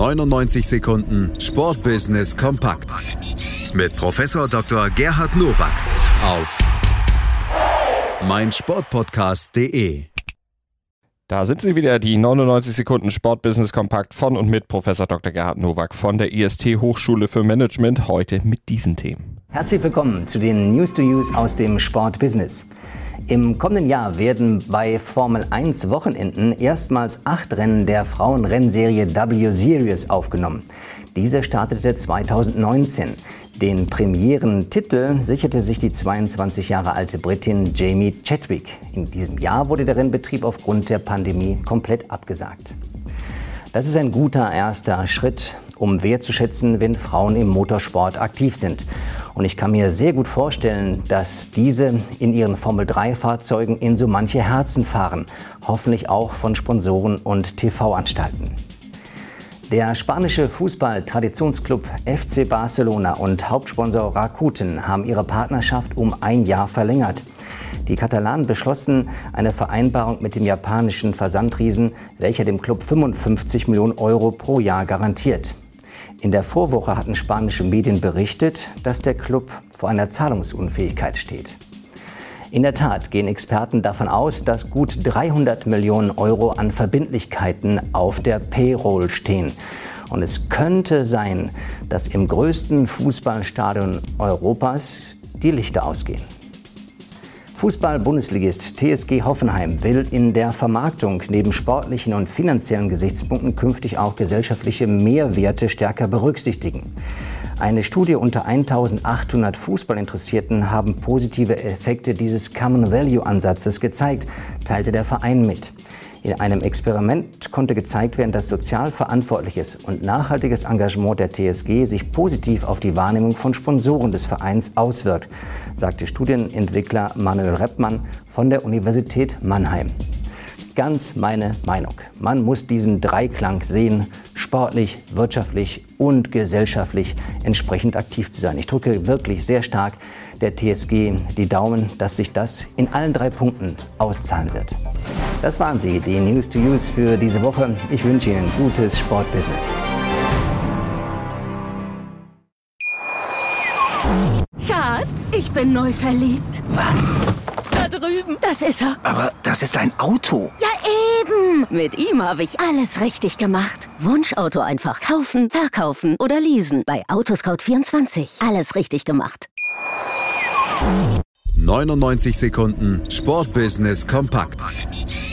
99 Sekunden Sportbusiness kompakt mit Professor Dr. Gerhard Nowak auf meinsportpodcast.de. Da sind sie wieder, die 99 Sekunden Sportbusiness Kompakt von und mit Professor Dr. Gerhard Nowak von der IST Hochschule für Management, heute mit diesen Themen. Herzlich willkommen zu den News to Use aus dem Sportbusiness. Im kommenden Jahr werden bei Formel 1 Wochenenden erstmals acht Rennen der Frauenrennserie W Series aufgenommen. Diese startete 2019. Den Premierentitel sicherte sich die 22 Jahre alte Britin Jamie Chadwick. In diesem Jahr wurde der Rennbetrieb aufgrund der Pandemie komplett abgesagt. Das ist ein guter erster Schritt, um wertzuschätzen, wenn Frauen im Motorsport aktiv sind. Und ich kann mir sehr gut vorstellen, dass diese in ihren Formel-3-Fahrzeugen in so manche Herzen fahren, hoffentlich auch von Sponsoren und TV-Anstalten. Der spanische Fußball-Traditionsclub FC Barcelona und Hauptsponsor Rakuten haben ihre Partnerschaft um ein Jahr verlängert. Die Katalanen beschlossen eine Vereinbarung mit dem japanischen Versandriesen, welcher dem Club 55 Millionen Euro pro Jahr garantiert. In der Vorwoche hatten spanische Medien berichtet, dass der Club vor einer Zahlungsunfähigkeit steht. In der Tat gehen Experten davon aus, dass gut 300 Millionen Euro an Verbindlichkeiten auf der Payroll stehen. Und es könnte sein, dass im größten Fußballstadion Europas die Lichter ausgehen. Fußball-Bundesligist TSG Hoffenheim will in der Vermarktung neben sportlichen und finanziellen Gesichtspunkten künftig auch gesellschaftliche Mehrwerte stärker berücksichtigen. Eine Studie unter 1800 Fußballinteressierten haben positive Effekte dieses Common Value Ansatzes gezeigt, teilte der Verein mit. In einem Experiment konnte gezeigt werden, dass sozial verantwortliches und nachhaltiges Engagement der TSG sich positiv auf die Wahrnehmung von Sponsoren des Vereins auswirkt, sagte Studienentwickler Manuel Reppmann von der Universität Mannheim ganz meine Meinung. Man muss diesen Dreiklang sehen, sportlich, wirtschaftlich und gesellschaftlich entsprechend aktiv zu sein. Ich drücke wirklich sehr stark der TSG die Daumen, dass sich das in allen drei Punkten auszahlen wird. Das waren sie, die News to Use für diese Woche. Ich wünsche Ihnen gutes Sportbusiness. Schatz, ich bin neu verliebt. Was? drüben. Das ist er. Aber das ist ein Auto. Ja, eben. Mit ihm habe ich alles richtig gemacht. Wunschauto einfach kaufen, verkaufen oder leasen. Bei Autoscout24. Alles richtig gemacht. 99 Sekunden Sportbusiness kompakt.